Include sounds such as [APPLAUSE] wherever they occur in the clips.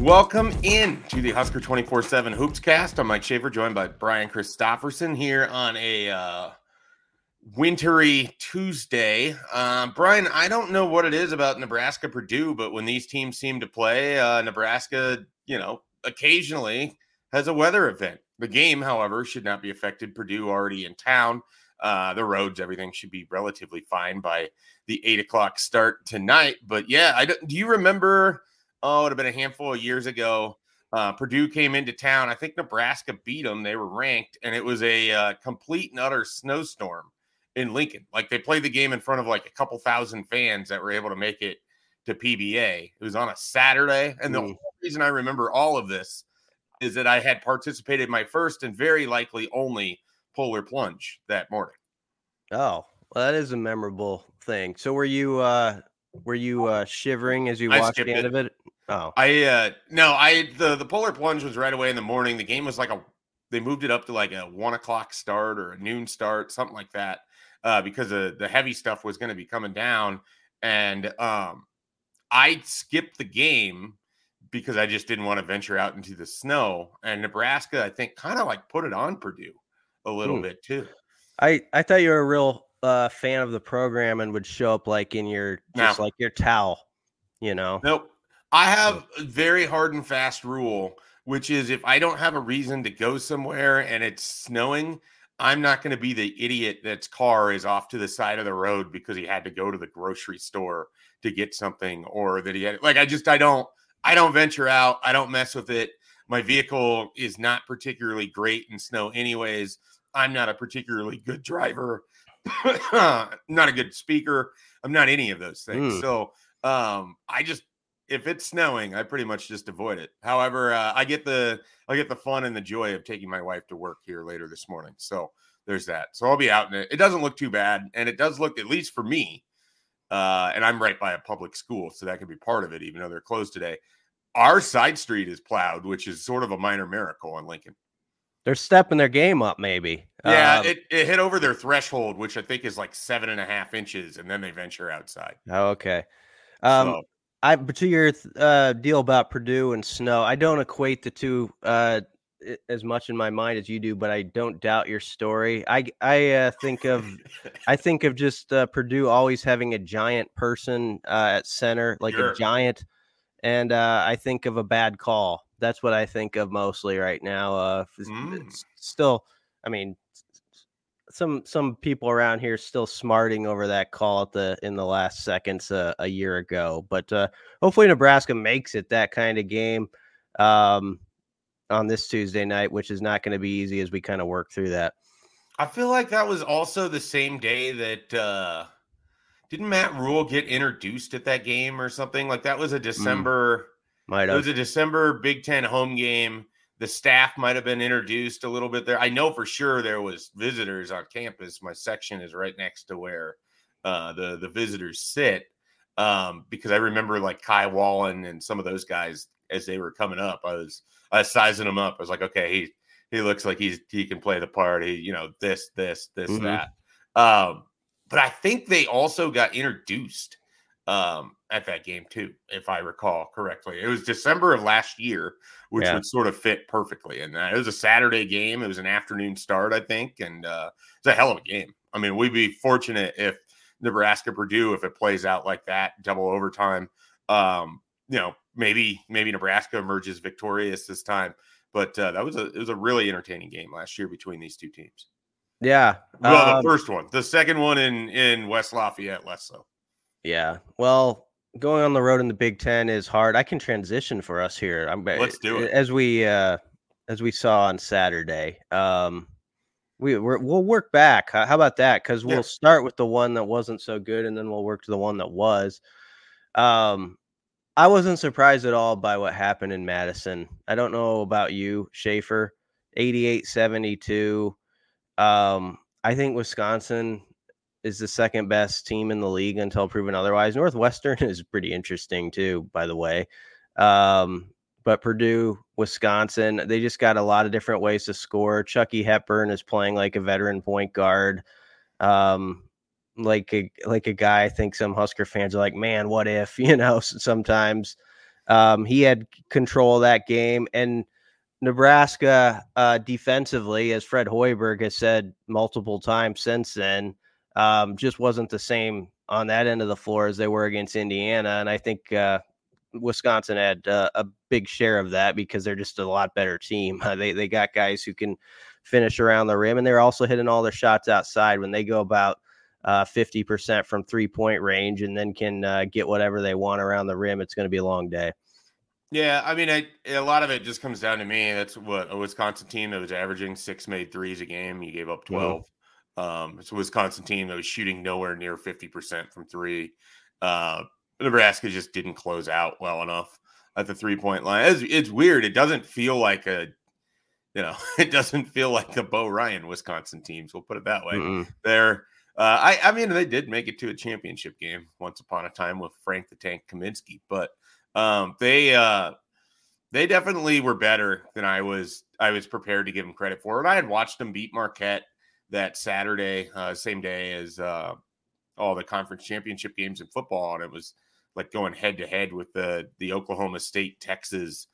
Welcome in to the Husker 24 7 Hoops Cast. I'm Mike Schaefer, joined by Brian Christopherson here on a uh, wintry Tuesday. Uh, Brian, I don't know what it is about Nebraska Purdue, but when these teams seem to play, uh, Nebraska, you know, occasionally has a weather event. The game, however, should not be affected. Purdue already in town. Uh, the roads, everything should be relatively fine by the eight o'clock start tonight. But yeah, I don't, do you remember? Oh, it would have been a handful of years ago. Uh, Purdue came into town. I think Nebraska beat them. They were ranked, and it was a uh, complete and utter snowstorm in Lincoln. Like they played the game in front of like a couple thousand fans that were able to make it to PBA. It was on a Saturday, and the mm. reason I remember all of this is that I had participated my first and very likely only polar plunge that morning. Oh, well, that is a memorable thing. So were you uh were you uh shivering as you watched the end it. of it? Oh, I uh no, I the the polar plunge was right away in the morning. The game was like a they moved it up to like a one o'clock start or a noon start, something like that, uh, because the the heavy stuff was going to be coming down, and um, I skipped the game because I just didn't want to venture out into the snow. And Nebraska, I think, kind of like put it on Purdue a little hmm. bit too. I I thought you were a real uh, fan of the program and would show up like in your just no. like your towel, you know. Nope. I have a very hard and fast rule, which is if I don't have a reason to go somewhere and it's snowing, I'm not going to be the idiot that's car is off to the side of the road because he had to go to the grocery store to get something or that he had like I just I don't I don't venture out. I don't mess with it. My vehicle is not particularly great in snow anyways. I'm not a particularly good driver. [COUGHS] not a good speaker. I'm not any of those things. Mm. So um I just if it's snowing, I pretty much just avoid it. However, uh, I get the I get the fun and the joy of taking my wife to work here later this morning. So there's that. So I'll be out in it. It doesn't look too bad, and it does look at least for me. Uh, and I'm right by a public school, so that could be part of it, even though they're closed today. Our side street is plowed, which is sort of a minor miracle on Lincoln. They're stepping their game up, maybe. Yeah, um, it, it hit over their threshold, which I think is like seven and a half inches, and then they venture outside. Oh, okay. Um, so, I but to your uh, deal about Purdue and snow, I don't equate the two uh, as much in my mind as you do, but I don't doubt your story. I I uh, think of I [LAUGHS] think of just uh, Purdue always having a giant person uh, at center, like sure. a giant, and uh, I think of a bad call. That's what I think of mostly right now. Uh, mm. Still, I mean, some some people around here still smarting over that call at the in the last seconds uh, a year ago. But uh, hopefully Nebraska makes it that kind of game um, on this Tuesday night, which is not going to be easy as we kind of work through that. I feel like that was also the same day that uh, didn't Matt Rhule get introduced at that game or something like that was a mm. December. Mm, might have. It was a December Big Ten home game the staff might have been introduced a little bit there. I know for sure there was visitors on campus. My section is right next to where uh, the the visitors sit um, because I remember like Kai Wallen and some of those guys as they were coming up. I was I was sizing them up. I was like, okay, he he looks like he's he can play the part. He you know this this this mm-hmm. that. Um, but I think they also got introduced um, at that game too, if I recall correctly. It was December of last year, which yeah. would sort of fit perfectly. And it was a Saturday game. It was an afternoon start, I think, and uh, it's a hell of a game. I mean, we'd be fortunate if Nebraska Purdue, if it plays out like that, double overtime. Um, you know, maybe maybe Nebraska emerges victorious this time. But uh, that was a it was a really entertaining game last year between these two teams. Yeah. Well, um, the first one, the second one in in West Lafayette, less so. Yeah. Well, going on the road in the Big Ten is hard. I can transition for us here. I'm, Let's do it. As we uh, as we saw on Saturday. Um, we we will work back. How about that? Because we'll yeah. start with the one that wasn't so good, and then we'll work to the one that was. Um, I wasn't surprised at all by what happened in Madison. I don't know about you, Schaefer. 88 72. Um, I think Wisconsin is the second best team in the league until proven otherwise. Northwestern [LAUGHS] is pretty interesting too, by the way. Um, but Purdue, Wisconsin, they just got a lot of different ways to score. Chucky Hepburn is playing like a veteran point guard. Um, like a like a guy I think some Husker fans are like, man, what if, [LAUGHS] you know, sometimes Um, he had control of that game, and Nebraska uh, defensively, as Fred Hoiberg has said multiple times since then, um, just wasn't the same on that end of the floor as they were against Indiana. And I think uh, Wisconsin had uh, a big share of that because they're just a lot better team. Uh, [LAUGHS] they they got guys who can finish around the rim, and they're also hitting all their shots outside when they go about uh, fifty percent from three point range, and then can uh, get whatever they want around the rim. It's going to be a long day. Yeah, I mean, I, a lot of it just comes down to me. That's what a Wisconsin team that was averaging six made threes a game. You gave up mm-hmm. 12. Mm-hmm. Um, it's a Wisconsin team that was shooting nowhere near 50% from three. Uh, Nebraska just didn't close out well enough at the three point line. It's, it's, weird. It doesn't feel like a, you know, [LAUGHS] it doesn't feel like the Bo Ryan Wisconsin teams. We'll put it that way. Mm-hmm. They're, uh, I, I mean, they did make it to a championship game once upon a time with Frank the Tank Kaminsky, but um, they uh, they definitely were better than I was. I was prepared to give them credit for. And I had watched them beat Marquette that Saturday, uh, same day as uh, all the conference championship games in football, and it was like going head to head with the the Oklahoma State Texas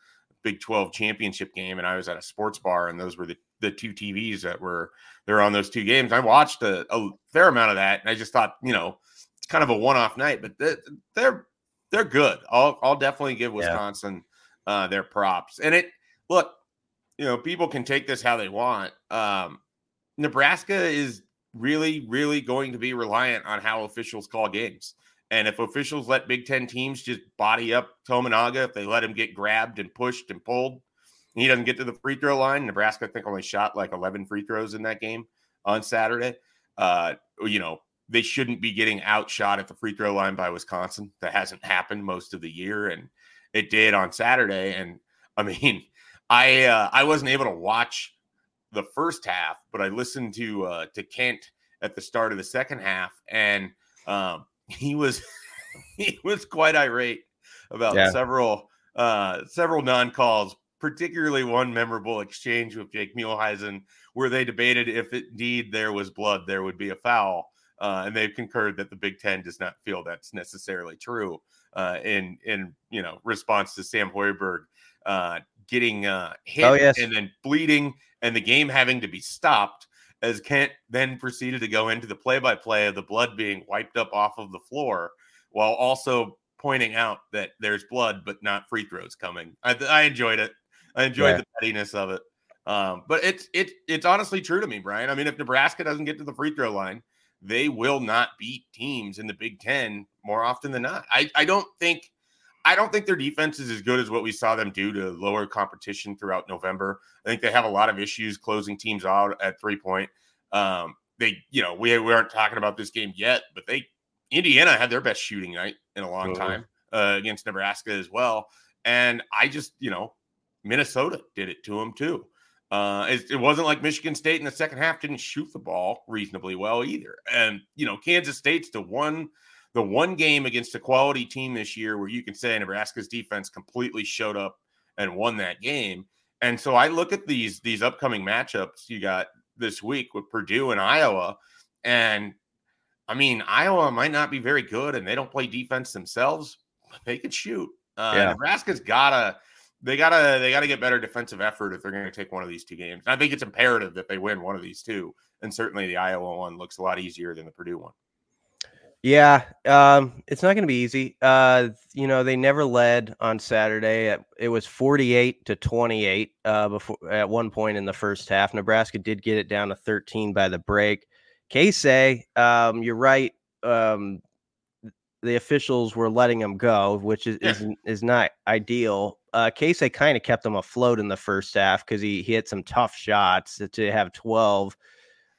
Big 12 championship game and I was at a sports bar and those were the the two TVs that were there on those two games. I watched a, a, fair amount of that and I just thought, you know, it's kind of a one-off night, but they're they're good. I'll I'll definitely give Wisconsin yeah. uh, their props. And it look, you know, people can take this how they want. Um, Nebraska is really, really going to be reliant on how officials call games. And if officials let Big Ten teams just body up Tominaga, if they let him get grabbed and pushed and pulled, and he doesn't get to the free throw line. Nebraska, I think, only shot like 11 free throws in that game on Saturday. Uh, you know, they shouldn't be getting outshot at the free throw line by Wisconsin. That hasn't happened most of the year, and it did on Saturday. And I mean, [LAUGHS] I uh, I wasn't able to watch the first half, but I listened to uh, to Kent at the start of the second half, and um, [LAUGHS] he was [LAUGHS] he was quite irate about yeah. several uh, several non calls, particularly one memorable exchange with Jake Muhleisen, where they debated if indeed there was blood, there would be a foul uh, and they've concurred that the Big Ten does not feel that's necessarily true. Uh, in in you know response to Sam Hoiberg uh, getting uh, hit oh, yes. and then bleeding, and the game having to be stopped as Kent then proceeded to go into the play-by-play of the blood being wiped up off of the floor, while also pointing out that there's blood but not free throws coming. I, I enjoyed it. I enjoyed yeah. the pettiness of it. Um, but it's it's it's honestly true to me, Brian. I mean, if Nebraska doesn't get to the free throw line, they will not beat teams in the Big Ten more often than not. I, I don't think I don't think their defense is as good as what we saw them do to lower competition throughout November. I think they have a lot of issues closing teams out at three point. Um, they, you know, we, we aren't talking about this game yet, but they Indiana had their best shooting night in a long time uh, against Nebraska as well. And I just, you know, Minnesota did it to them too. Uh, it, it, wasn't like Michigan State in the second half didn't shoot the ball reasonably well either. And you know, Kansas State's the one the one game against a quality team this year where you can say Nebraska's defense completely showed up and won that game. And so I look at these these upcoming matchups you got this week with Purdue and Iowa, and I mean Iowa might not be very good, and they don't play defense themselves, but they can shoot. Uh, yeah. Nebraska's gotta they gotta they gotta get better defensive effort if they're going to take one of these two games. I think it's imperative that they win one of these two, and certainly the Iowa one looks a lot easier than the Purdue one. Yeah, um, it's not going to be easy. Uh, you know, they never led on Saturday. It was forty-eight to twenty-eight uh, before at one point in the first half. Nebraska did get it down to thirteen by the break. Keisei, um, you're right. Um, the officials were letting him go, which is yeah. is, is not ideal uh, Keisei kind of kept him afloat in the first half because he, he hit some tough shots to, to have 12.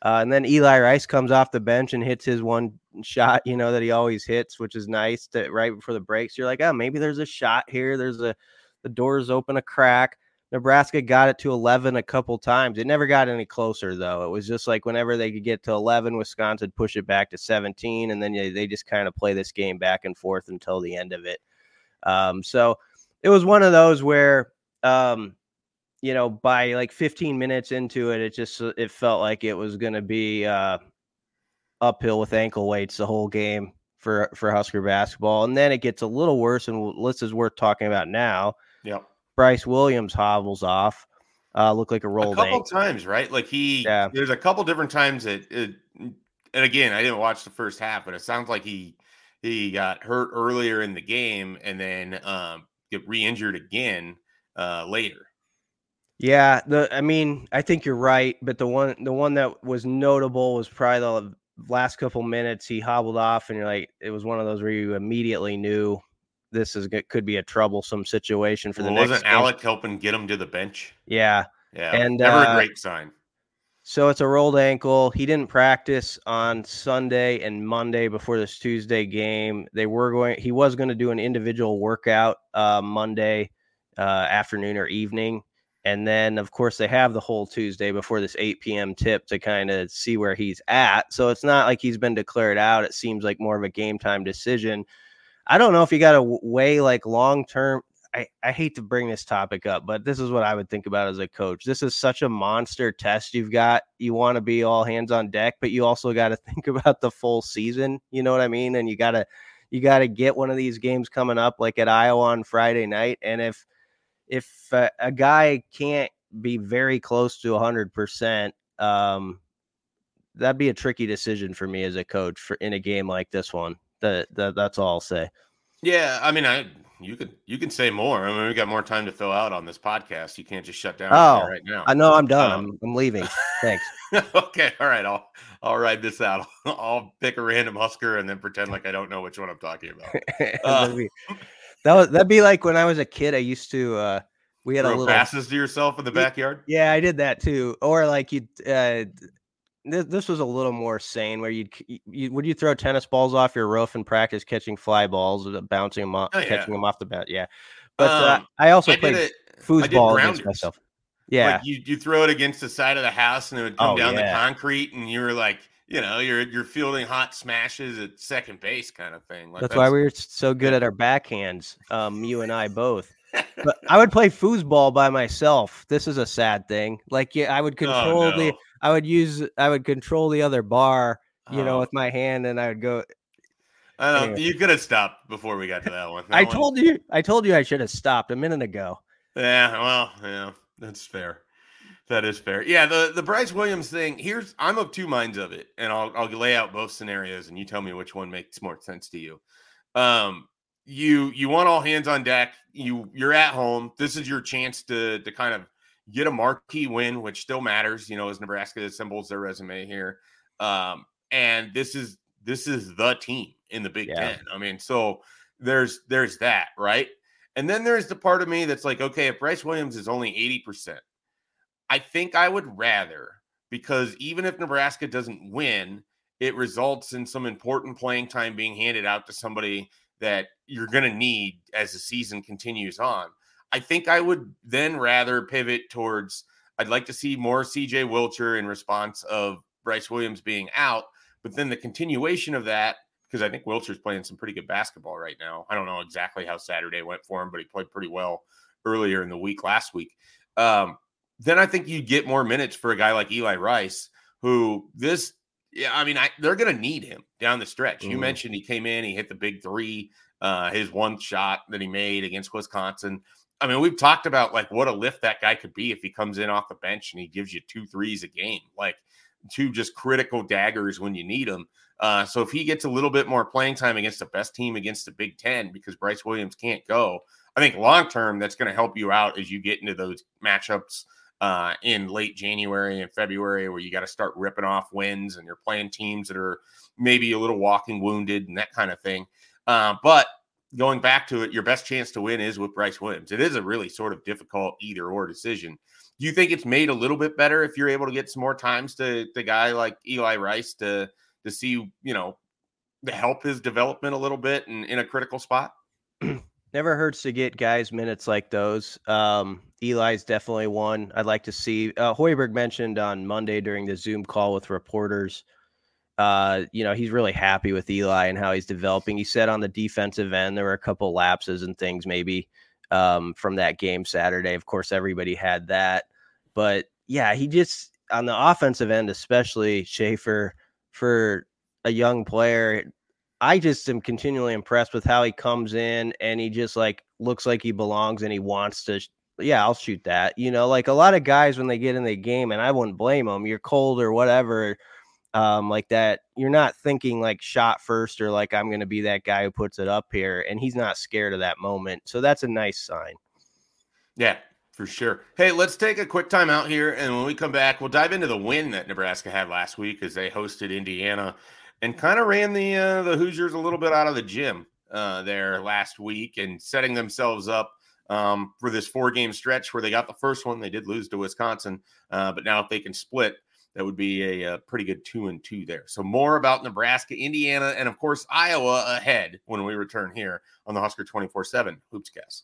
Uh, and then Eli Rice comes off the bench and hits his one shot, you know, that he always hits, which is nice to right before the breaks. You're like, oh, maybe there's a shot here. There's a, the doors open a crack. Nebraska got it to 11 a couple times. It never got any closer, though. It was just like whenever they could get to 11, Wisconsin push it back to 17, and then they, they just kind of play this game back and forth until the end of it. Um, so it was one of those where um you know by like 15 minutes into it it just it felt like it was going to be uh uphill with ankle weights the whole game for for Husker basketball, and then it gets a little worse, and this is worth talking about now. Yep. Brice Williams hobbles off. Uh, look like a roll. A couple times, right? Like he, yeah. There's a couple different times that, it, and again, I didn't watch the first half, but it sounds like he he got hurt earlier in the game and then um, get re-injured again uh, later. Yeah, the I mean, I think you're right, but the one the one that was notable was probably the last couple minutes he hobbled off, and you're like, it was one of those where you immediately knew this is could be a troublesome situation for well, the next. Wasn't Allick helping get him to the bench? Yeah, yeah, and never uh, a great sign. So it's a rolled ankle. He didn't practice on Sunday and Monday before this Tuesday game. They were going. He was going to do an individual workout uh, Monday uh, afternoon or evening, and then of course they have the whole Tuesday before this 8 p.m. tip to kind of see where he's at. So it's not like he's been declared out. It seems like more of a game time decision. I don't know if you got to weigh like long term. I, I hate to bring this topic up, but this is what I would think about as a coach. This is such a monster test you've got. You want to be all hands on deck, but you also got to [LAUGHS] think about the full season. You know what I mean? And you got to you got to get one of these games coming up like at Iowa on Friday night. And if if uh, a guy can't be very close to 100%, um, that'd be a tricky decision for me as a coach for in a game like this one. That, that that's all I'll say. Yeah, I mean, I you could you can say more. I mean, we got more time to fill out on this podcast. You can't just shut down oh, right now. I know I'm done. Um, I'm, I'm leaving. Thanks. [LAUGHS] okay, all right. I'll I'll ride this out. [LAUGHS] I'll pick a random Husker and then pretend like I don't know which one I'm talking about. [LAUGHS] Uh, that was that'd be like when I was a kid. I used to. uh we had a little passes to yourself in the backyard. Yeah, I did that too. Or like you, uh, this, this was a little more sane where you'd you, would you throw tennis balls off your roof and practice catching fly balls, bouncing them off, oh, yeah. catching them off the bat. Yeah, but uh, um, uh, I also I played foosball against myself. Yeah, like you you throw it against the side of the house and it would come oh, down yeah. the concrete, and you were like, you know, you're you're fielding hot smashes at second base, kind of thing. Like that's, that's, why we were so good at our backhands. Um, you and I [LAUGHS] both. but I would play foosball by myself. This is a sad thing. Like, yeah, I would oh, control oh, no. the I would use I would control the other bar, you know, oh. with my hand, and I would go. I don't. Anyway. You could have stopped before we got to that one. That I one... told you. I told you I should have stopped a minute ago. Yeah. Well. Yeah. That's fair. That is fair. Yeah. The the Brice Williams thing. Here's I'm of two minds of it, and I'll I'll lay out both scenarios, and you tell me which one makes more sense to you. Um. You you want all hands on deck. You you're at home. This is your chance to to kind of get a marquee win, which still matters, you know, as Nebraska assembles their resume here. Um, and this is this is the team in the Big yeah. Ten. I mean, so there's there's that, right? And then there's the part of me that's like, okay, if Brice Williams is only 80%, I think I would rather because even if Nebraska doesn't win, it results in some important playing time being handed out to somebody that you're going to need as the season continues on. I think I would then rather pivot towards I'd like to see more CJ Wilcher in response of Brice Williams being out, but then the continuation of that because I think Wilcher's playing some pretty good basketball right now. I don't know exactly how Saturday went for him, but he played pretty well earlier in the week last week. Um, then I think you get more minutes for a guy like Eli Rice, who this, yeah, I mean, I, they're going to need him down the stretch. Mm. You mentioned he came in, he hit the big three, uh, his one shot that he made against Wisconsin. I mean, we've talked about like what a lift that guy could be if he comes in off the bench and he gives you two threes a game, like two just critical daggers when you need them. Uh, so if he gets a little bit more playing time against the best team against the Big Ten because Brice Williams can't go, I think long term that's going to help you out as you get into those matchups uh, in late January and February where you got to start ripping off wins and you're playing teams that are maybe a little walking wounded and that kind of thing. Uh, but going back to it, your best chance to win is with Brice Williams. It is a really sort of difficult either or decision. Do you think it's made a little bit better if you're able to get some more times to the guy like Eli Rice to to see, you know, help his development a little bit and in a critical spot? [CLEARS THROAT] Never hurts to get guys minutes like those. Um, Eli's definitely one I'd like to see. Uh, Hoiberg mentioned on Monday during the Zoom call with reporters uh, you know, he's really happy with Eli and how he's developing. He said on the defensive end, there were a couple lapses and things maybe um, from that game Saturday. Of course, everybody had that. But yeah, he just, on the offensive end, especially Schaefer, for a young player, I just am continually impressed with how he comes in and he just like looks like he belongs and he wants to. Yeah, I'll shoot that. You know, like a lot of guys when they get in the game, and I wouldn't blame them. You're cold or whatever, um, like that. You're not thinking like shot first or like I'm going to be that guy who puts it up here, and he's not scared of that moment. So that's a nice sign. Yeah, for sure. Hey, let's take a quick time out here, and when we come back, we'll dive into the win that Nebraska had last week as they hosted Indiana and kind of ran the uh, the Hoosiers a little bit out of the gym uh, there last week and setting themselves up um, for this four game stretch where they got the first one. They did lose to Wisconsin, uh, but now if they can split, that would be a, a, uh, pretty good two and two there. So more about Nebraska, Indiana, and of course Iowa ahead when we return here on the Husker twenty four seven Hoopscast.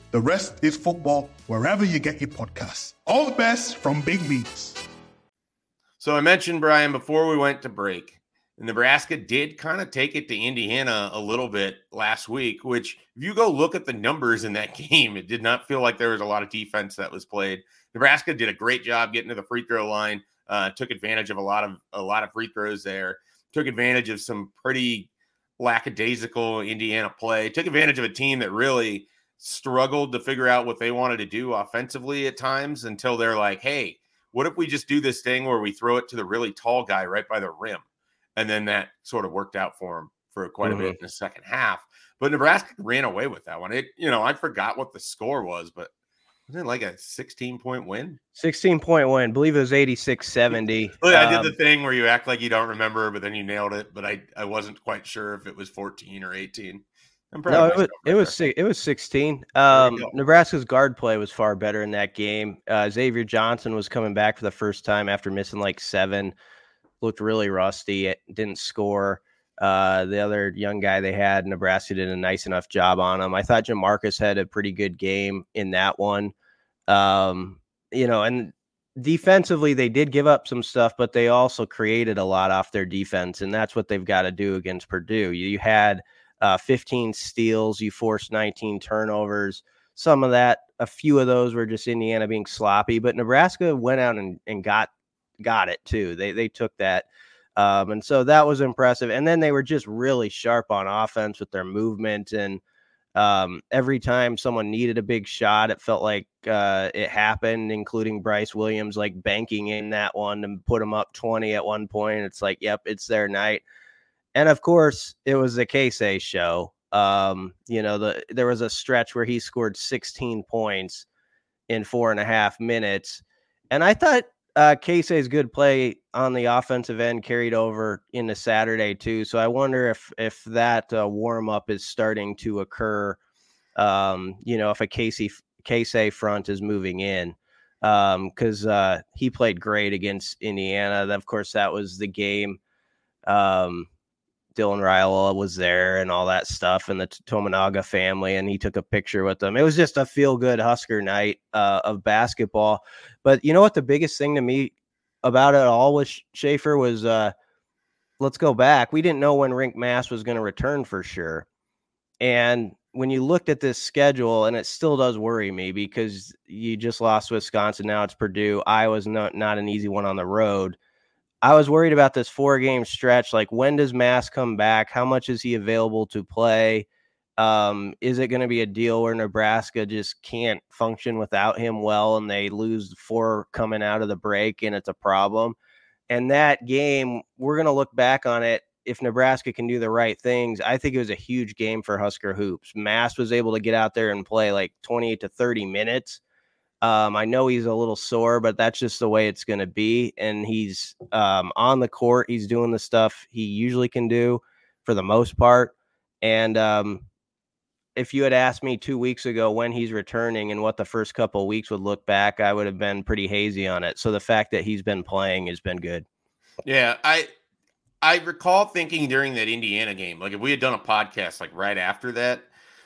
The Rest is Football wherever you get your podcasts. All the best from Big Meats. So I mentioned, Brian, before we went to break, Nebraska did kind of take it to Indiana a little bit last week, which, if you go look at the numbers in that [LAUGHS] game, it did not feel like there was a lot of defense that was played. Nebraska did a great job getting to the free throw line, uh, took advantage of a lot of a lot of free throws there, took advantage of some pretty lackadaisical Indiana play, took advantage of a team that really struggled to figure out what they wanted to do offensively at times until they're like, hey, what if we just do this thing where we throw it to the really tall guy right by the rim? And then that sort of worked out for him for quite mm-hmm. a bit mm-hmm. in the second half. But Nebraska ran away with that one. It, you know, I forgot what the score was, but wasn't it like a 16 point win? 16 point win. I believe it was 86 70. Well, I did the um, thing where you act like you don't remember, but then you nailed it. But I, I wasn't quite sure if it was 14 or 18 no, it was, it was it was 16. Um, Nebraska's guard play was far better in that game. Uh, Xavier Johnson was coming back for the first time after missing like seven. Looked really rusty. It didn't score. Uh, the other young guy they had, Nebraska did a nice enough job on him. I thought Jamarques had a pretty good game in that one. Um, you know, and defensively they did give up some stuff, but they also created a lot off their defense, and that's what they've got to do against Purdue. You, you had uh, 15 steals, you forced 19 turnovers. Some of that, a few of those were just Indiana being sloppy, but Nebraska went out and, and got got it too. They they took that. Um, and so that was impressive. And then they were just really sharp on offense with their movement. And um, every time someone needed a big shot, it felt like uh, it happened, including Brice Williams, like banking in that one and put them up 20 at one point. It's like, yep, it's their night and of course it was a Keisei show. Um, you know, the there was a stretch where he scored 16 points in four and a half minutes, and I thought uh, Keisei's good play on the offensive end carried over into Saturday too. So I wonder if if that uh, warm up is starting to occur. Um, you know, if a Casey Keisei front is moving in because um, uh, he played great against Indiana. Of course, that was the game. Um, Dylan Raiola was there and all that stuff, and the Tominaga family, and he took a picture with them. It was just a feel good Husker night uh, of basketball. But you know what? The biggest thing to me about it all with Schaefer was uh, let's go back. We didn't know when Rienk Mast was going to return for sure. And when you looked at this schedule, and it still does worry me because you just lost Wisconsin, now it's Purdue. Iowa's not, not an easy one on the road. I was worried about this four game stretch. Like, when does Mast come back? How much is he available to play? Um, is it going to be a deal where Nebraska just can't function without him well and they lose four coming out of the break and it's a problem? And that game, we're going to look back on it. If Nebraska can do the right things, I think it was a huge game for Husker Hoops. Mast was able to get out there and play like 28 to 30 minutes um, I know he's a little sore, but that's just the way it's going to be. And he's um, on the court. He's doing the stuff he usually can do for the most part. And um, if you had asked me two weeks ago when he's returning and what the first couple weeks would look back, I would have been pretty hazy on it. So the fact that he's been playing has been good. Yeah, I I recall thinking during that Indiana game, like if we had done a podcast like right after that,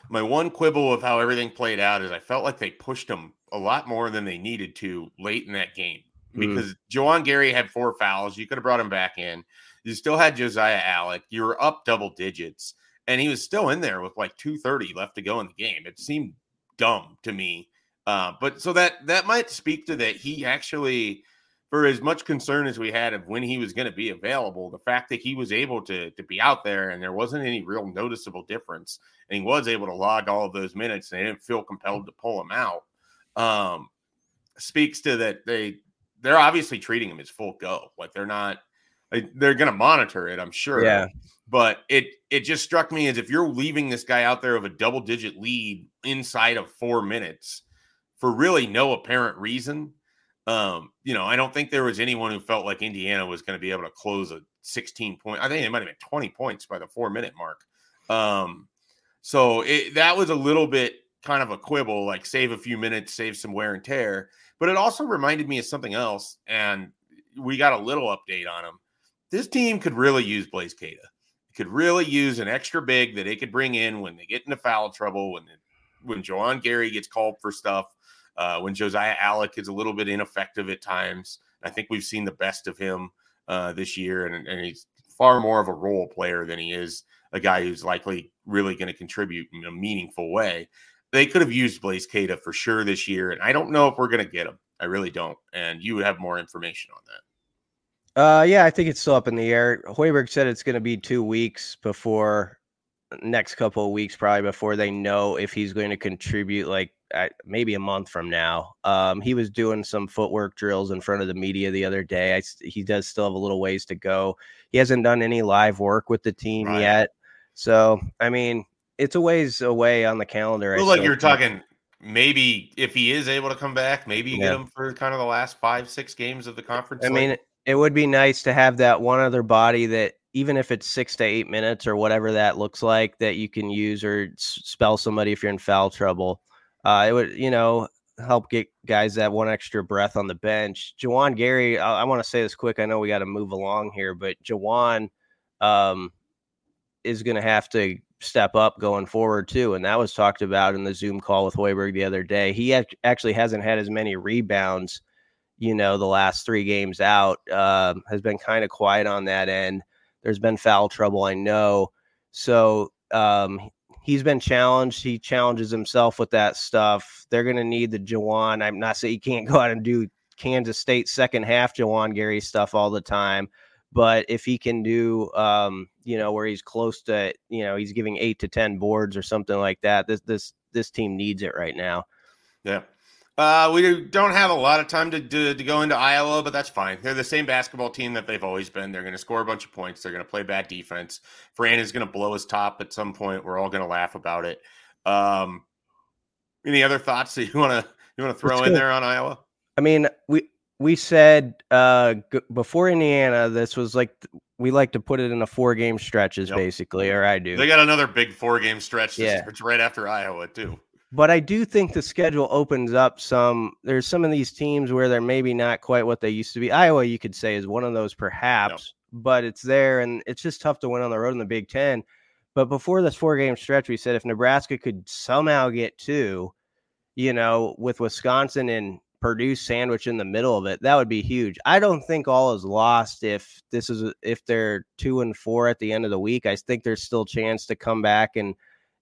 my one quibble of how everything played out is I felt like they pushed them a lot more than they needed to late in that game mm. because mm. Juwan Gary had four fouls. You could have brought him back in. You still had Josiah Allick. You were up double digits, and he was still in there with like 230 left to go in the game. It seemed dumb to me. Uh, but so that that might speak to that he actually for as much concern as we had of when he was going to be available, the fact that he was able to to be out there and there wasn't any real noticeable difference, and he was able to log all of those minutes, and they didn't feel compelled to pull him out, um, speaks to that they they're obviously treating him as full go, like they're not they're going to monitor it, I'm sure. Yeah. But it it just struck me as if you're leaving this guy out there of a double digit lead inside of four minutes for really no apparent reason um, you know, I don't think there was anyone who felt like Indiana was going to be able to close a 16 point. I think it might have been 20 points by the four minute mark. Um, so it, that was a little bit kind of a quibble, like save a few minutes, save some wear and tear. But it also reminded me of something else, and we got a little update on him. This team could really use Blaise Keita. Could really use an extra big that they could bring in when they get into foul trouble, when when Juwan Gary gets called for stuff uh, when Josiah Allick is a little bit ineffective at times. I think we've seen the best of him uh, this year, and, and he's far more of a role player than he is a guy who's likely really going to contribute in a meaningful way. They could have used Blaise Keita for sure this year, and I don't know if we're going to get him. I really don't. And you would have more information on that. Uh, yeah, I think it's still up in the air. Hoiberg said it's going to be two weeks before next couple of weeks, probably before they know if he's going to contribute like maybe a month from now. Um, he was doing some footwork drills in front of the media the other day. I, he does still have a little ways to go. He hasn't done any live work with the team right. yet. So, I mean, it's a ways away on the calendar. Well, like you're talking maybe if he is able to come back, maybe you yeah. get him for kind of the last five, six games of the conference. I mean, it would be nice to have that one other body that even if it's six to eight minutes or whatever that looks like that you can use or spell somebody if you're in foul trouble uh, it would, you know, help get guys that one extra breath on the bench. Juwan Gary, I, I want to say this quick. I know we got to move along here, but Juwan um, is going to have to step up going forward too, and that was talked about in the Zoom call with Hoiberg the other day. He actually hasn't had as many rebounds, you know, the last three games out. Uh, has been kind of quiet on that end. There's been foul trouble, I know. So um, he's been challenged. He challenges himself with that stuff. They're going to need the Juwan. I'm not saying you can't go out and do Kansas State second half Juwan Gary stuff all the time, but if he can do, um, you know, where he's close to, you know, he's giving eight to ten boards or something like that. This this this team needs it right now. Yeah. Uh, we don't have a lot of time to, to, to go into Iowa, but that's fine. They're the same basketball team that they've always been. They're going to score a bunch of points. They're going to play bad defense. Fran is going to blow his top at some point. We're all going to laugh about it. Um, any other thoughts that you want to you want to throw in there on Iowa? I mean, we said uh, g- before Indiana, this was like we like to put it in a four game stretches, yep. basically, or I do. They got another big four game stretch. Yeah, it's right after Iowa too. But I do think the schedule opens up some. There's some of these teams where they're maybe not quite what they used to be. Iowa, you could say, is one of those, perhaps, but it's there, and it's just tough to win on the road in the Big Ten. But before this four game stretch, we said if Nebraska could somehow get two, you know, with Wisconsin and Purdue sandwich in the middle of it, that would be huge. I don't think all is lost if this is if they're two and four at the end of the week. I think there's still chance to come back and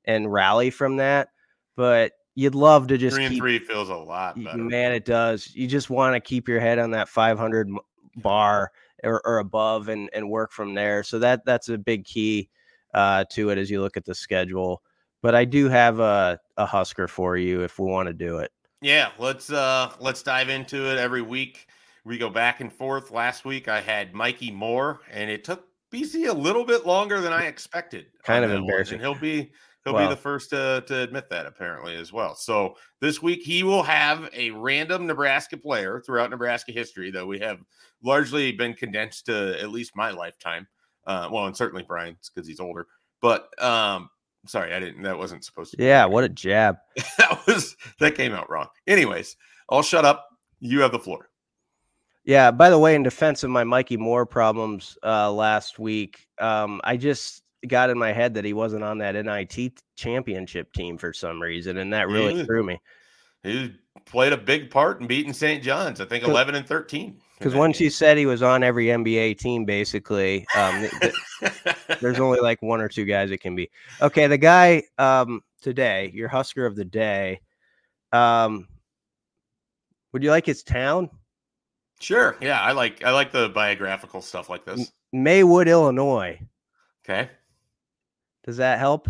and rally from that but you'd love to just three and keep, three feels a lot better. Man, it does. You just want to keep your head on that 500 bar or, or, above and and work from there. So that that's a big key uh, to it as you look at the schedule. But I do have a, a Husker for you if we want to do it. Yeah, let's uh let's dive into it every week. We go back and forth. Last week I had Mikki Moore, and it took BC a little bit longer than I expected. Kind of embarrassing. And he'll be He'll be the first to, to admit that, apparently, as well. So this week he will have a random Nebraska player throughout Nebraska history that we have largely been condensed to at least my lifetime. Uh, well, and certainly Brian's because he's older. But um, sorry, I didn't. That wasn't supposed to. Yeah, what a jab. [LAUGHS] that was that came out wrong. Anyways, I'll shut up. You have the floor. Yeah. By the way, in defense of my Mikki Moore problems uh, last week, um, I just got in my head that he wasn't on that NIT championship team for some reason, and that really he, threw me. He played a big part in beating St. John's. I think eleven and thirteen. Because once you said he was on every NBA team, basically, um, [LAUGHS] there's only like one or two guys it can be. Okay, the guy um, today, your Husker of the day. Um, would you like his town? Sure. Yeah, I like I like the biographical stuff like this. Maywood, Illinois. Okay. Does that help?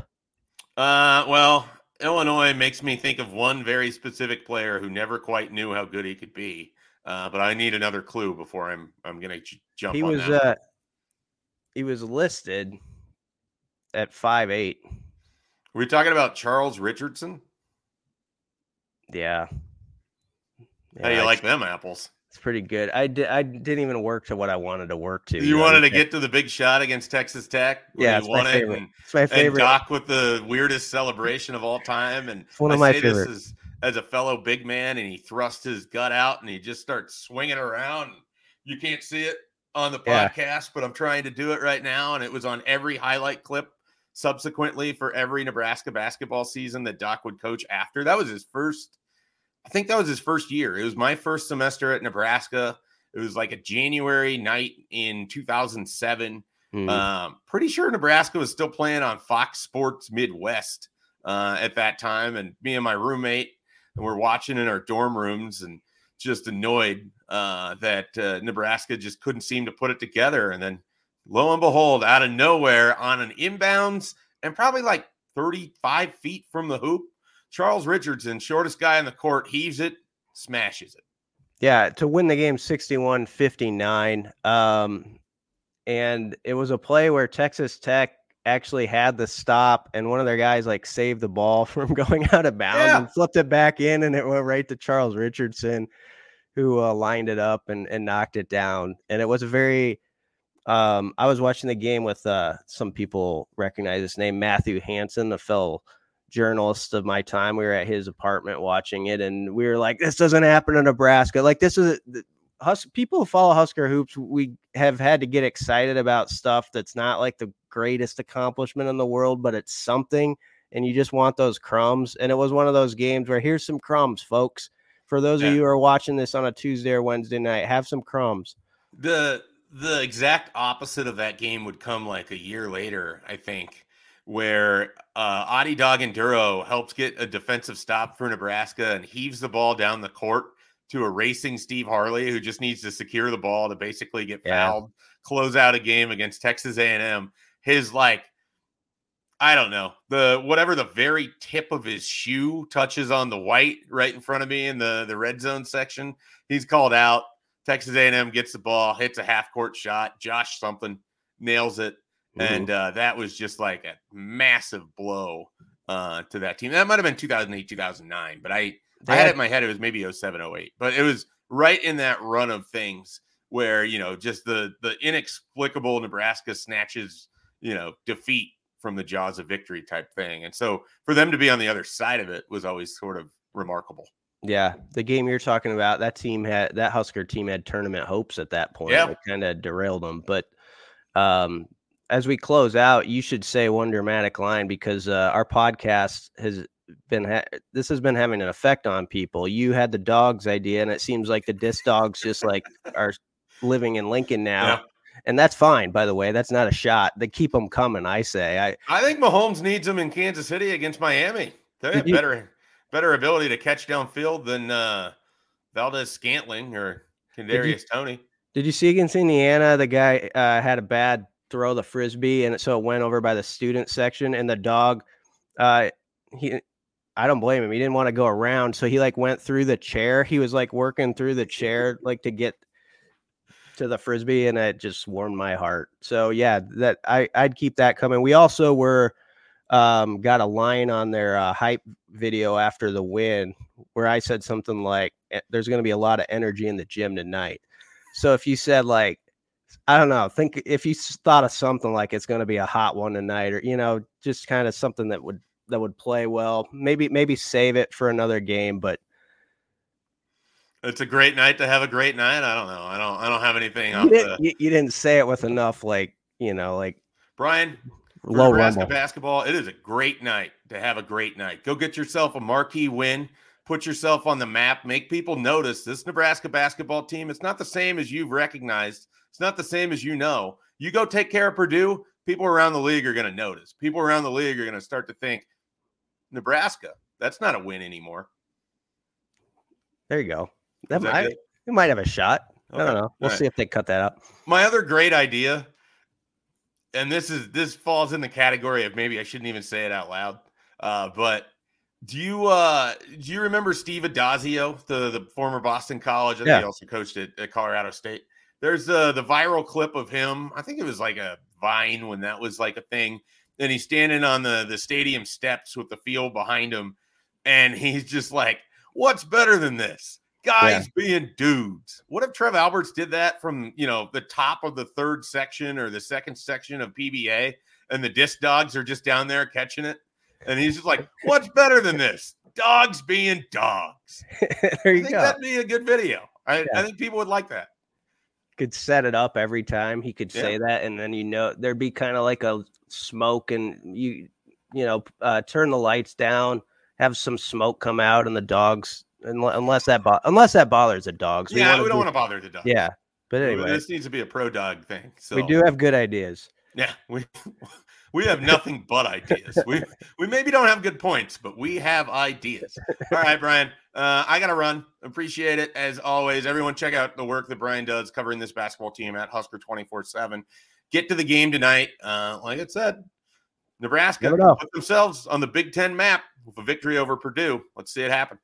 Uh, well, Illinois makes me think of one very specific player who never quite knew how good he could be. Uh, but I need another clue before I'm I'm gonna j- jump. He was uh, he was listed at five eight. Were we talking about Charles Richardson? Yeah. yeah How do you like them apples? It's pretty good. I did. I didn't even work to what I wanted to work to. You, you know, wanted to get to the big shot against Texas Tech. Yeah, it's my favorite. And, it's my favorite. And Doc with the weirdest celebration of all time. And it's one of I my favorites. Is, as a fellow big man, and he thrust his gut out and he just starts swinging around. You can't see it on the podcast, yeah. but I'm trying to do it right now. And it was on every highlight clip subsequently for every Nebraska basketball season that Doc would coach after. That was his first I think that was his first year. It was my first semester at Nebraska. It was like a January night in 2007. Mm. Um, pretty sure Nebraska was still playing on Fox Sports Midwest uh, at that time. And me and my roommate, and we're watching in our dorm rooms and just annoyed uh, that uh, Nebraska just couldn't seem to put it together. And then lo and behold, out of nowhere on an inbounds and probably like 35 feet from the hoop, Charles Richardson, shortest guy in the court, heaves it, smashes it. Yeah, to win the game 61 59. Um, and it was a play where Texas Tech actually had the stop, and one of their guys like saved the ball [LAUGHS] from going out of bounds yeah. and flipped it back in, and it went right to Charles Richardson, who uh, lined it up and, and knocked it down. And it was a very um, I was watching the game with uh, some people recognize this name, Matthew Hansen, the fellow journalist of my time. We were at his apartment watching it, and we were like, "This doesn't happen in Nebraska." Like this is Hus- people who follow Husker hoops. We have had to get excited about stuff that's not like the greatest accomplishment in the world, but it's something, and you just want those crumbs. And it was one of those games where here's some crumbs, folks. For those yeah. of you who are watching this on a Tuesday or Wednesday night, have some crumbs. The the exact opposite of that game would come like a year later, I think where uh, Ade Dagunduro helps get a defensive stop for Nebraska and heaves the ball down the court to a racing Steve Harley who just needs to secure the ball to basically get yeah. fouled, close out a game against Texas A&M. His like I don't know the whatever the very tip of his shoe touches on the white right in front of me in the the red zone section. He's called out. Texas A&M gets the ball, hits a half court shot. Josh something nails it And uh, that was just like a massive blow uh, to that team. That might have been 2008, 2009, but I, I had it in my head it was maybe 07, 08. But it was right in that run of things where, you know, just the the inexplicable Nebraska snatches, you know, defeat from the jaws of victory type thing. And so for them to be on the other side of it was always sort of remarkable. Yeah, the game you're talking about, that team had that Husker team had tournament hopes at that point. Yeah, it kind of derailed them. But um, as we close out, you should say one dramatic line because uh, our podcast has been ha- this has been having an effect on people. You had the dogs idea, and it seems like the disc dogs just like are living in Lincoln now. Yeah. And that's fine, by the way. That's not a shot. They keep them coming. I say. I I think Mahomes needs them in Kansas City against Miami. They have better better ability to catch downfield than uh, Valdes-Scantling or Kadarius Toney. Did you see against Indiana? The guy uh, had a bad throw the frisbee, and so it went over by the student section, and the dog, uh, he. I don't blame him. He didn't want to go around, so he like went through the chair. He was like working through the chair, [LAUGHS] like to get to the frisbee, and it just warmed my heart. So yeah, that I I'd keep that coming. We also were um, got a line on their uh, hype video after the win where I said something like, eh, "There's going to be a lot of energy in the gym tonight." So if you said like I don't know. Think if you thought of something like it's going to be a hot one tonight, or you know, just kind of something that would that would play well. Maybe maybe save it for another game, but It's a great night to have a great night. I don't know. I don't. I don't have anything. You, didn't, the... you, you didn't say it with enough, like you know, like Brian. Low Nebraska basketball. It is a great night to have a great night. Go get yourself a marquee win. Put yourself on the map. Make people notice this Nebraska basketball team. It's not the same as you've recognized. It's not the same as you know. You go take care of Purdue. People around the league are going to notice. People around the league are going to start to think, Nebraska. That's not a win anymore. There you go. That, that might, you might have a shot. Okay. I don't know. We'll All see right. if they cut that out. My other great idea, and this is this falls in the category of maybe I shouldn't even say it out loud. Uh, but do you uh do you remember Steve Addazio, the the former Boston College? I think yeah. he also coached at, at Colorado State. There's uh, the viral clip of him. I think it was like a Vine when that was like a thing. And he's standing on the the stadium steps with the field behind him, and he's just like, "What's better than this? Guys yeah. being dudes." What if Trev Alberts did that from you know the top of the third section or the second section of PBA, and the disc dogs are just down there catching it, and he's just like, "What's better than this? Dogs being dogs." [LAUGHS] there you I think go. That'd be a good video. I, yeah. I think people would like that could set it up every time he could say that and then you know there'd be kind of like a smoke and you you know uh, turn the lights down have some smoke come out and the dogs unless that bo- unless that bothers the dogs yeah we, we don't want to bother the dogs. Yeah but anyway. this needs to be a pro dog thing so we do have good ideas. Yeah [LAUGHS] we we have nothing but ideas. We we maybe don't have good points, but we have ideas. All right, Brian. Uh, I gotta run. Appreciate it as always. Everyone, check out the work that Brian does covering this basketball team at Husker twenty four seven. Get to the game tonight. Uh, like I said, Nebraska put themselves on the Big Ten map with a victory over Purdue. Let's see it happen.